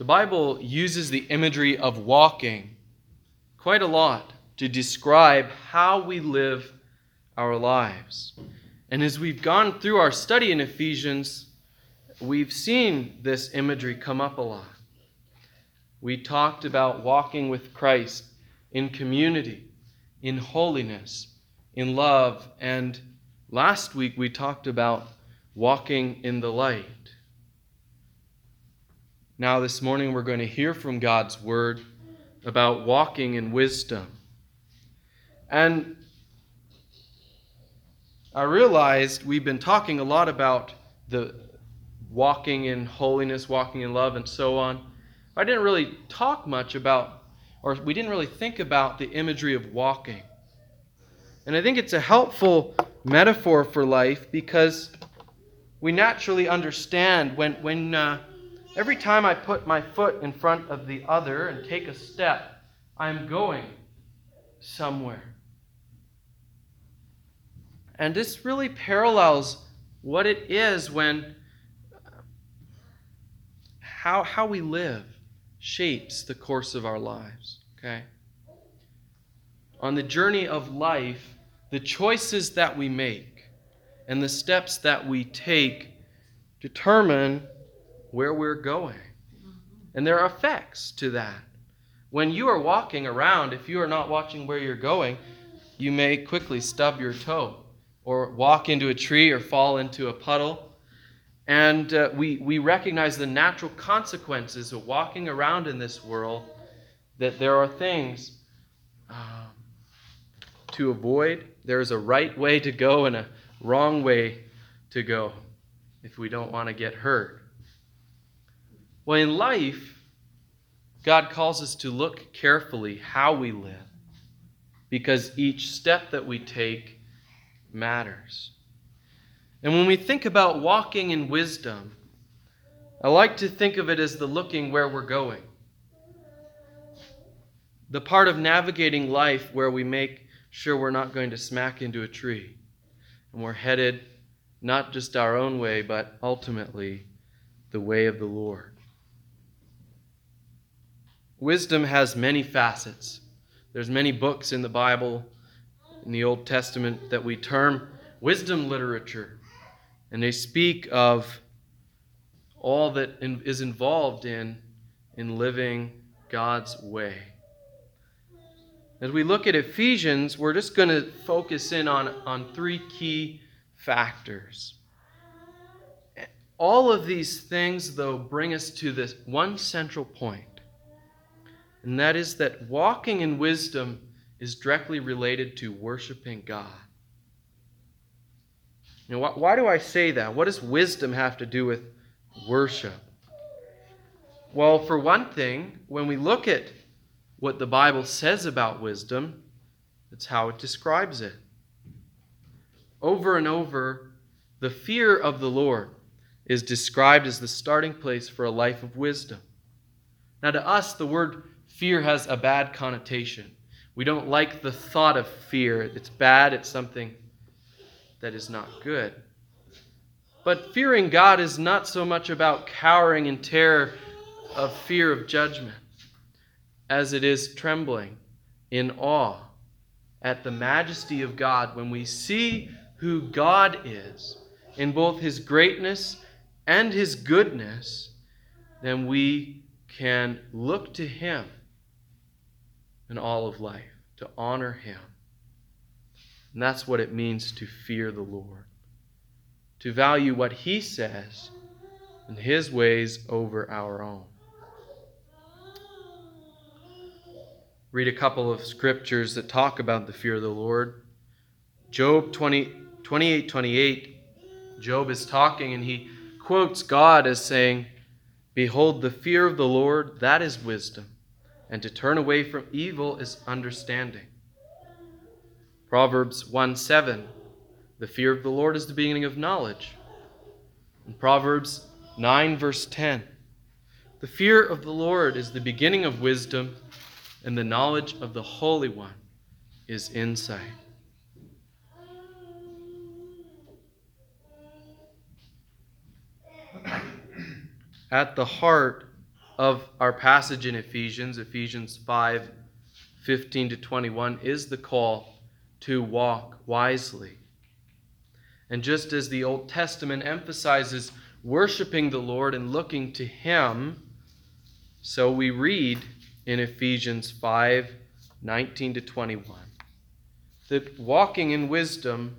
The Bible uses the imagery of walking quite a lot to describe how we live our lives. And as we've gone through our study in Ephesians, we've seen this imagery come up a lot. We talked about walking with Christ in community, in holiness, in love, and last week we talked about walking in the light. Now, this morning, we're going to hear from God's word about walking in wisdom. And I realized we've been talking a lot about the walking in holiness, walking in love, and so on. I didn't really talk much about, or we didn't really think about the imagery of walking. And I think it's a helpful metaphor for life because we naturally understand when, when uh, every time I put my foot in front of the other and take a step, I'm going somewhere. And this really parallels what it is when how, how we live shapes the course of our lives. Okay? On the journey of life, the choices that we make and the steps that we take determine where we're going. And there are effects to that. When you are walking around, if you are not watching where you're going, you may quickly stub your toe or walk into a tree or fall into a puddle. And uh, we, we recognize the natural consequences of walking around in this world, that there are things um, to avoid. There is a right way to go and a wrong way to go if we don't want to get hurt. Well, in life, God calls us to look carefully how we live because each step that we take matters. And when we think about walking in wisdom, I like to think of it as the looking where we're going. The part of navigating life where we make sure we're not going to smack into a tree and we're headed not just our own way, but ultimately the way of the Lord. Wisdom has many facets. There's many books in the Bible, in the Old Testament, that we term wisdom literature. And they speak of all that is involved in, in living God's way. As we look at Ephesians, we're just going to focus in on, on three key factors. All of these things, though, bring us to this one central point and that is that walking in wisdom is directly related to worshiping God. You know, why, why do I say that? What does wisdom have to do with worship? Well, for one thing, when we look at what the Bible says about wisdom, that's how it describes it. Over and over, the fear of the Lord is described as the starting place for a life of wisdom. Now, to us, the word fear has a bad connotation. We don't like the thought of fear. It's bad, it's something that is not good. But fearing God is not so much about cowering in terror of fear of judgment as it is trembling in awe at the majesty of God when we see who God is in both his greatness and his goodness, then we can look to him in all of life, to honor Him. And that's what it means to fear the Lord, to value what He says and His ways over our own. Read a couple of scriptures that talk about the fear of the Lord. Job 20, 28 28, Job is talking and he quotes God as saying, Behold, the fear of the Lord, that is wisdom and to turn away from evil is understanding. Proverbs 1 7. The fear of the Lord is the beginning of knowledge. And Proverbs 9, verse 10. The fear of the Lord is the beginning of wisdom, and the knowledge of the Holy One is insight. At the heart of our passage in Ephesians, Ephesians 5 15 to 21, is the call to walk wisely. And just as the Old Testament emphasizes worshiping the Lord and looking to Him, so we read in Ephesians 5 19 to 21 that walking in wisdom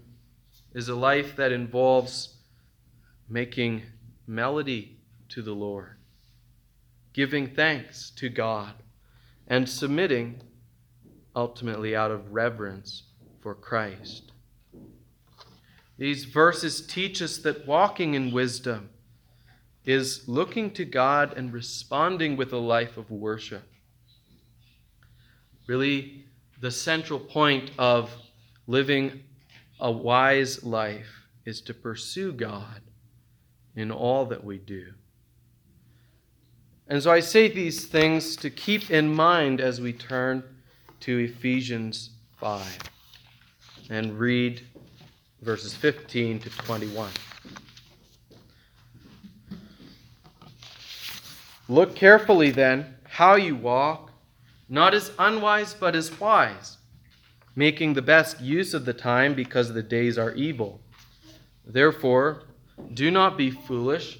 is a life that involves making melody to the Lord, giving thanks to God, and submitting ultimately out of reverence for Christ. These verses teach us that walking in wisdom is looking to God and responding with a life of worship. Really, the central point of living a wise life is to pursue God in all that we do. And so I say these things to keep in mind as we turn to Ephesians 5 and read verses 15 to 21. Look carefully then how you walk, not as unwise, but as wise, making the best use of the time because the days are evil. Therefore, do not be foolish,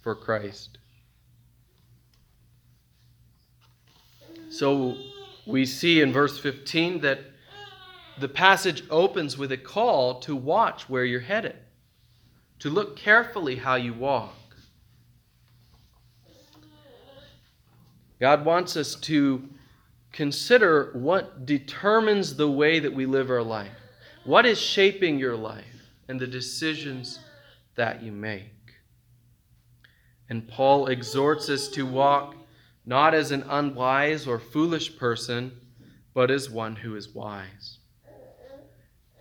for Christ. So we see in verse 15 that the passage opens with a call to watch where you're headed, to look carefully how you walk. God wants us to consider what determines the way that we live our life. What is shaping your life and the decisions that you make? And Paul exhorts us to walk not as an unwise or foolish person, but as one who is wise.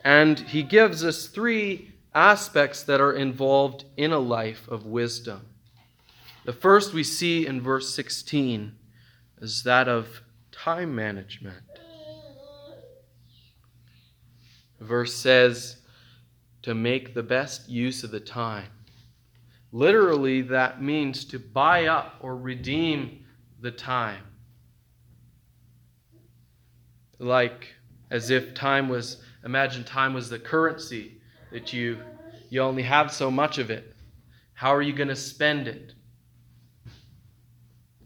And he gives us three aspects that are involved in a life of wisdom. The first we see in verse 16 is that of time management. The verse says to make the best use of the time. Literally, that means to buy up or redeem the time. Like as if time was, imagine time was the currency that you, you only have so much of it. How are you going to spend it?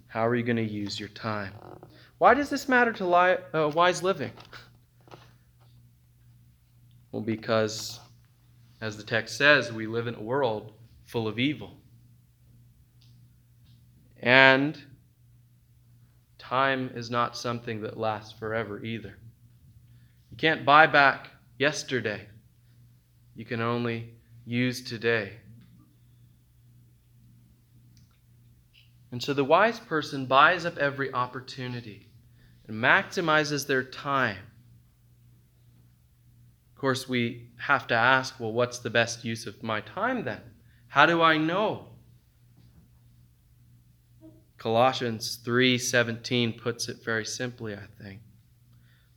How are you going to use your time? Why does this matter to li- uh, wise living? Well, because, as the text says, we live in a world full of evil. And time is not something that lasts forever either. You can't buy back yesterday, you can only use today. And so the wise person buys up every opportunity and maximizes their time. Of course, we have to ask well, what's the best use of my time then? How do I know? Colossians 3:17 puts it very simply, I think.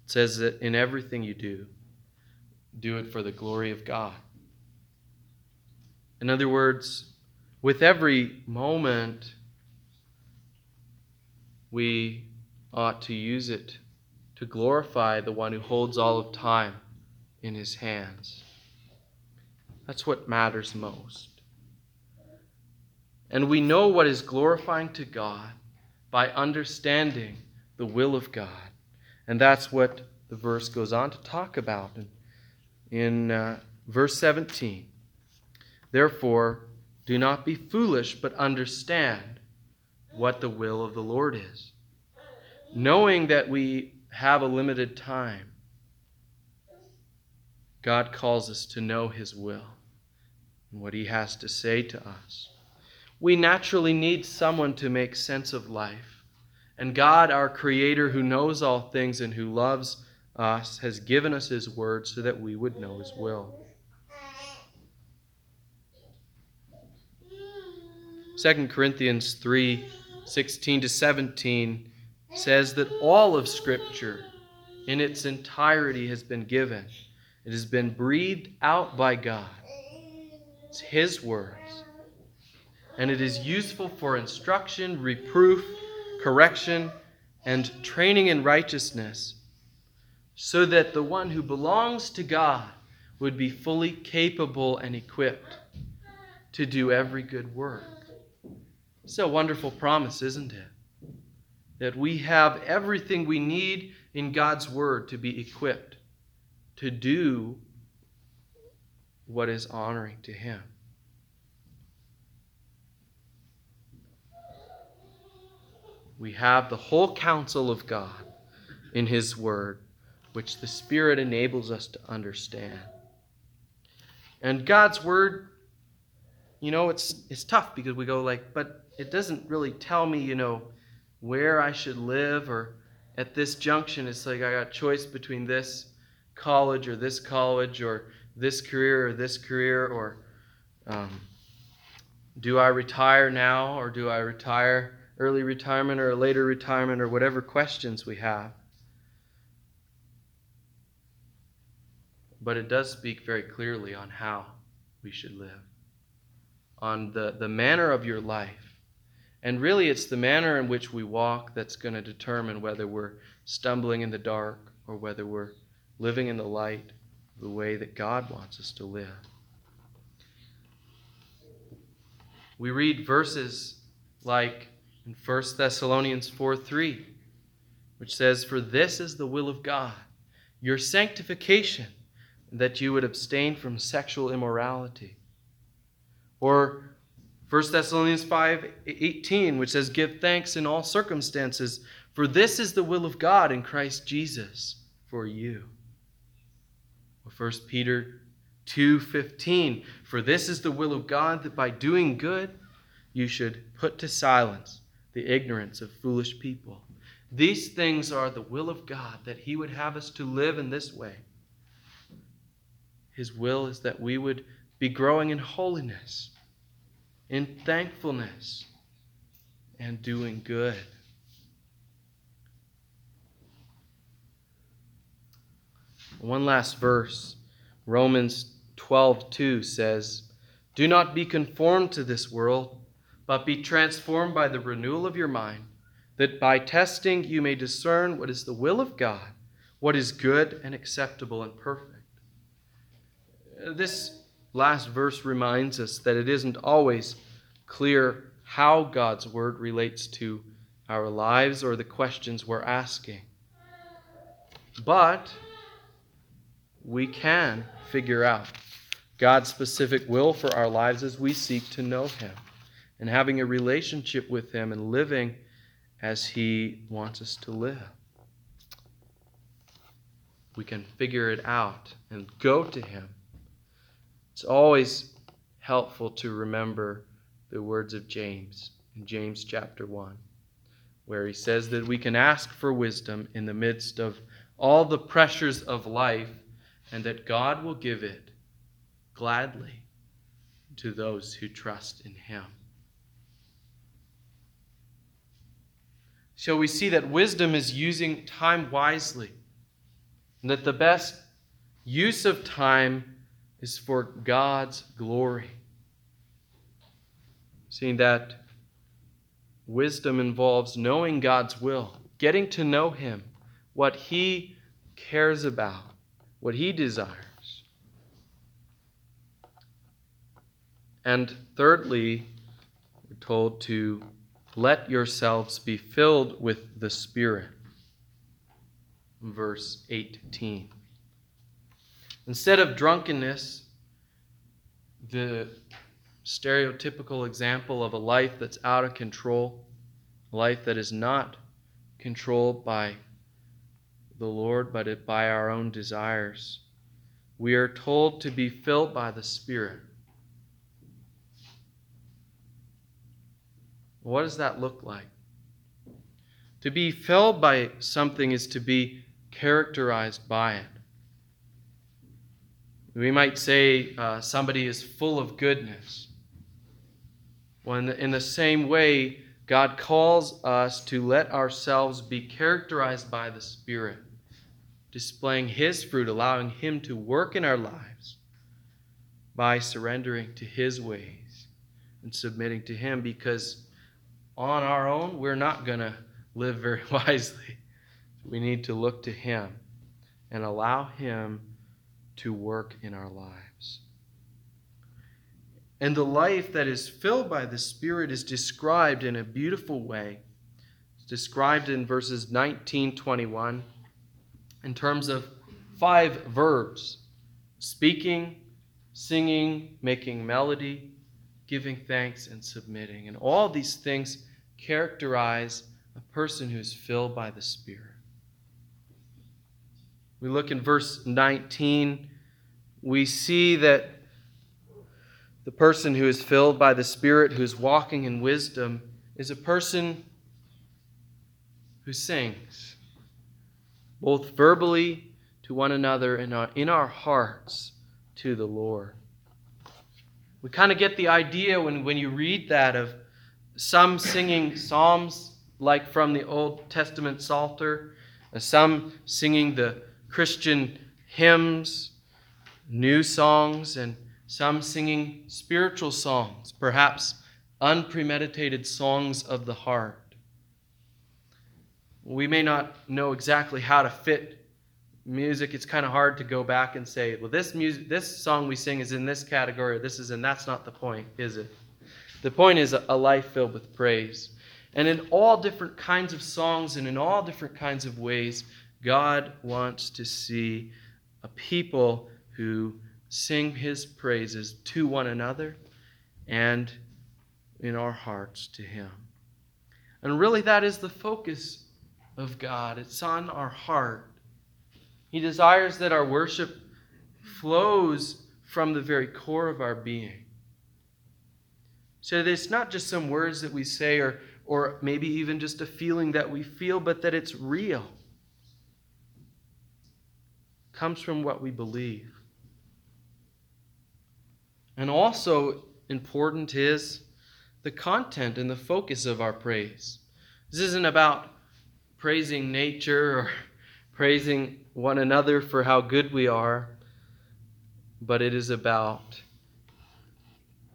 It says that in everything you do, do it for the glory of God. In other words, with every moment we ought to use it to glorify the one who holds all of time in his hands. That's what matters most. And we know what is glorifying to God by understanding the will of God. And that's what the verse goes on to talk about in, in uh, verse 17. Therefore, do not be foolish, but understand what the will of the Lord is. Knowing that we have a limited time, God calls us to know His will and what He has to say to us. We naturally need someone to make sense of life. And God, our Creator, who knows all things and who loves us, has given us His Word so that we would know His will. 2 Corinthians 3 16 to 17 says that all of Scripture in its entirety has been given. It has been breathed out by God. It's His words. And it is useful for instruction, reproof, correction, and training in righteousness, so that the one who belongs to God would be fully capable and equipped to do every good work. It's a wonderful promise, isn't it? That we have everything we need in God's Word to be equipped to do what is honoring to Him. We have the whole counsel of God in His Word, which the Spirit enables us to understand. And God's Word, you know, it's, it's tough because we go like, but it doesn't really tell me, you know, where I should live or at this junction, it's like I got choice between this college or this college or this career or this career or um, do I retire now or do I retire early retirement or a later retirement or whatever questions we have. But it does speak very clearly on how we should live, on the, the manner of your life. And really, it's the manner in which we walk that's going to determine whether we're stumbling in the dark or whether we're living in the light the way that God wants us to live. We read verses like in 1 Thessalonians 4 3, which says, For this is the will of God, your sanctification, that you would abstain from sexual immorality. Or 1 Thessalonians 5 18, which says, Give thanks in all circumstances, for this is the will of God in Christ Jesus for you. Or 1 Peter 2:15 For this is the will of God that by doing good you should put to silence the ignorance of foolish people. These things are the will of God that he would have us to live in this way. His will is that we would be growing in holiness, in thankfulness, and doing good. One last verse, Romans 12:2 says, "Do not be conformed to this world, but be transformed by the renewal of your mind, that by testing you may discern what is the will of God, what is good and acceptable and perfect." This last verse reminds us that it isn't always clear how God's word relates to our lives or the questions we're asking. But we can figure out God's specific will for our lives as we seek to know Him and having a relationship with Him and living as He wants us to live. We can figure it out and go to Him. It's always helpful to remember the words of James in James chapter 1, where he says that we can ask for wisdom in the midst of all the pressures of life and that God will give it gladly to those who trust in Him. So we see that wisdom is using time wisely, and that the best use of time is for God's glory. Seeing that wisdom involves knowing God's will, getting to know Him, what He cares about what he desires. And thirdly, we're told to let yourselves be filled with the Spirit. Verse 18. Instead of drunkenness, the stereotypical example of a life that's out of control, a life that is not controlled by the Lord, but by our own desires. We are told to be filled by the Spirit. What does that look like? To be filled by something is to be characterized by it. We might say uh, somebody is full of goodness. The, in the same way, God calls us to let ourselves be characterized by the Spirit, displaying His fruit, allowing Him to work in our lives by surrendering to His ways and submitting to Him because on our own, we're not going to live very wisely. We need to look to Him and allow Him to work in our lives. And the life that is filled by the Spirit is described in a beautiful way. It's described in verses 19 21 in terms of five verbs speaking, singing, making melody, giving thanks, and submitting. And all these things characterize a person who's filled by the Spirit. We look in verse 19, we see that the person who is filled by the Spirit, who is walking in wisdom, is a person who sings, both verbally to one another and in our hearts to the Lord. We kind of get the idea when, when you read that of some singing psalms like from the Old Testament Psalter, uh, some singing the Christian hymns, new songs, and some singing spiritual songs, perhaps unpremeditated songs of the heart. We may not know exactly how to fit music. It's kind of hard to go back and say, well, this music, this song we sing is in this category, or this is, and that's not the point, is it? The point is a life filled with praise. And in all different kinds of songs and in all different kinds of ways, God wants to see a people who sing his praises to one another and in our hearts to him. And really, that is the focus of God. It's on our heart. He desires that our worship flows from the very core of our being. So that it's not just some words that we say or, or maybe even just a feeling that we feel, but that it's real. Comes from what we believe. And also important is the content and the focus of our praise. This isn't about praising nature or praising one another for how good we are, but it is about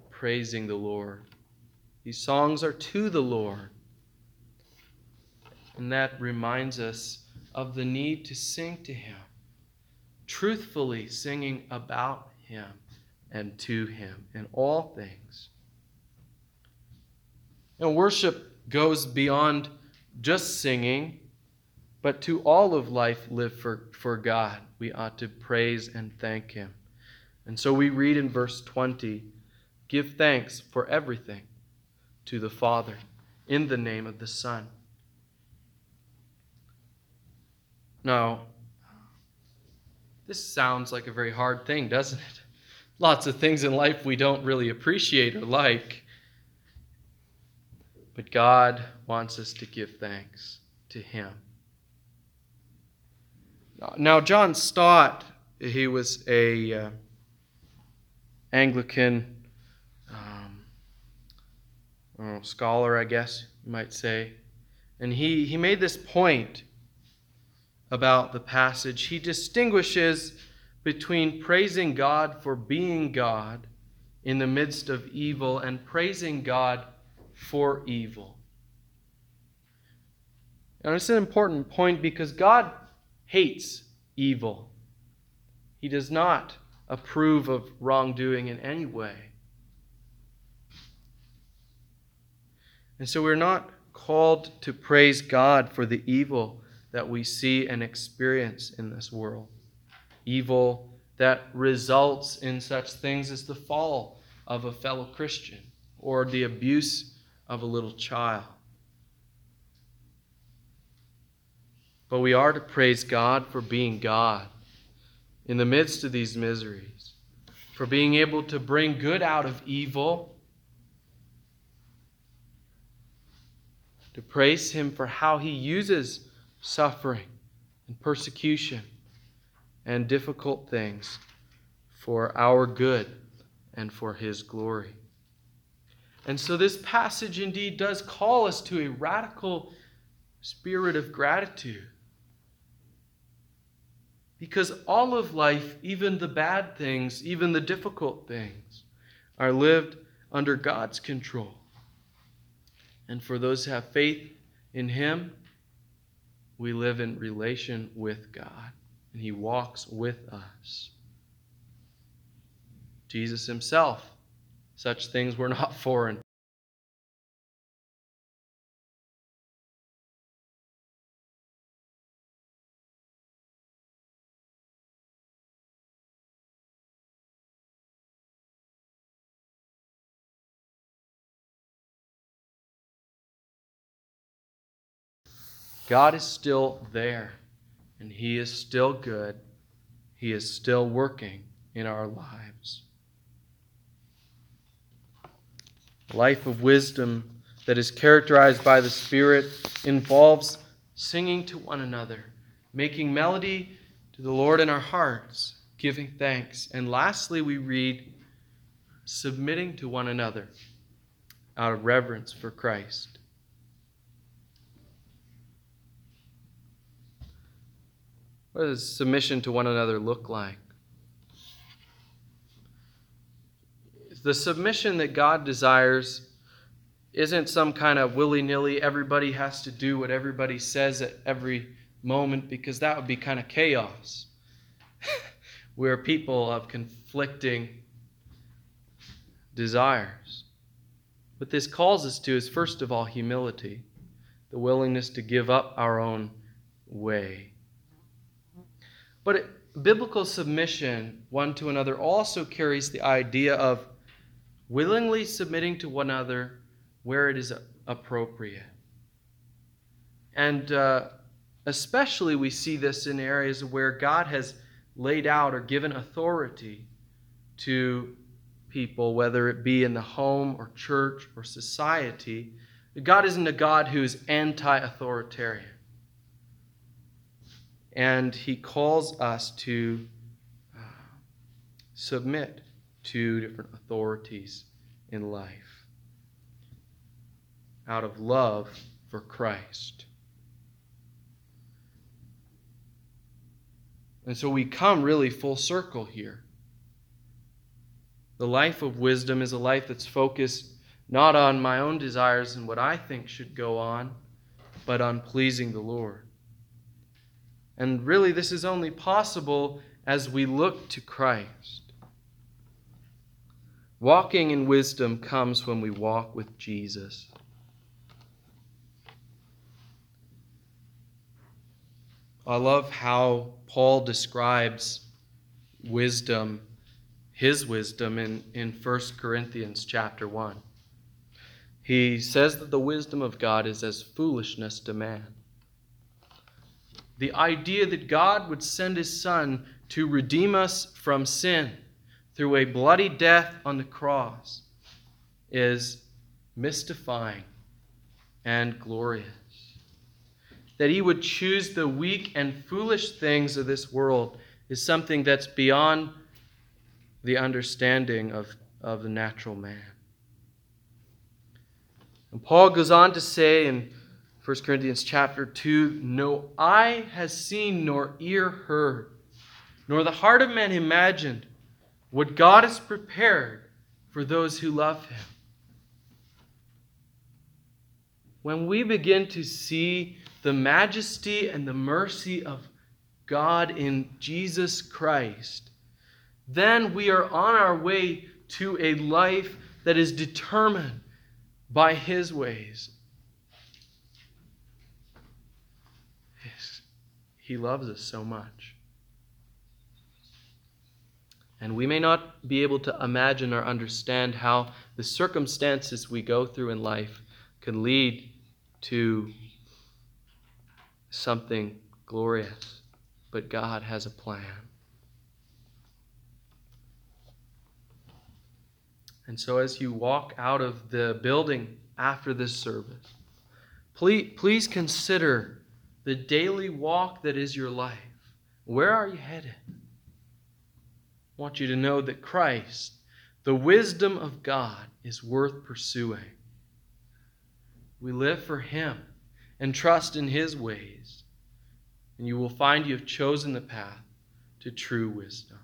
praising the Lord. These songs are to the Lord. And that reminds us of the need to sing to Him, truthfully singing about Him and to Him in all things. And worship goes beyond just singing, but to all of life live for, for God. We ought to praise and thank Him. And so we read in verse 20 Give thanks for everything to the Father in the name of the Son. Now, this sounds like a very hard thing, doesn't it? lots of things in life we don't really appreciate or like. But God wants us to give thanks to Him. Now, John Stott, he was a uh, Anglican um, know, scholar, I guess you might say, and he, he made this point about the passage. He distinguishes between praising God for being God in the midst of evil and praising God for evil. And it's an important point because God hates evil. He does not approve of wrongdoing in any way. And so we're not called to praise God for the evil that we see and experience in this world evil that results in such things as the fall of a fellow Christian or the abuse of a little child. But we are to praise God for being God in the midst of these miseries, for being able to bring good out of evil, to praise Him for how He uses suffering and persecution and difficult things for our good and for His glory. And so, this passage indeed does call us to a radical spirit of gratitude. Because all of life, even the bad things, even the difficult things, are lived under God's control. And for those who have faith in Him, we live in relation with God, and He walks with us. Jesus Himself, such things were not foreign God is still there, and He is still good. He is still working in our lives. A life of wisdom that is characterized by the Spirit involves singing to one another, making melody to the Lord in our hearts, giving thanks. And lastly, we read, submitting to one another out of reverence for Christ. What does submission to one another look like? The submission that God desires isn't some kind of willy nilly, everybody has to do what everybody says at every moment, because that would be kind of chaos. We're people of conflicting desires. What this calls us to is, first of all, humility, the willingness to give up our own way. But biblical submission one to another also carries the idea of willingly submitting to one another where it is appropriate. And uh, especially we see this in areas where God has laid out or given authority to people, whether it be in the home or church or society. God isn't a God who is anti authoritarian. And he calls us to uh, submit to different authorities in life out of love for Christ. And so we come really full circle here. The life of wisdom is a life that's focused not on my own desires and what I think should go on, but on pleasing the Lord. And really, this is only possible as we look to Christ. Walking in wisdom comes when we walk with Jesus. I love how Paul describes wisdom, his wisdom, in, in 1 Corinthians chapter 1. He says that the wisdom of God is as foolishness to man the idea that God would send his Son to redeem us from sin through a bloody death on the cross is mystifying and glorious. That he would choose the weak and foolish things of this world is something that's beyond the understanding of, of the natural man. And Paul goes on to say in 1 Corinthians chapter 2 No eye has seen, nor ear heard, nor the heart of man imagined what God has prepared for those who love him. When we begin to see the majesty and the mercy of God in Jesus Christ, then we are on our way to a life that is determined by His ways He loves us so much. And we may not be able to imagine or understand how the circumstances we go through in life can lead to something glorious, but God has a plan. And so, as you walk out of the building after this service, Please, please consider the daily walk that is your life. Where are you headed? I want you to know that Christ, the wisdom of God, is worth pursuing. We live for Him and trust in His ways, and you will find you have chosen the path to true wisdom.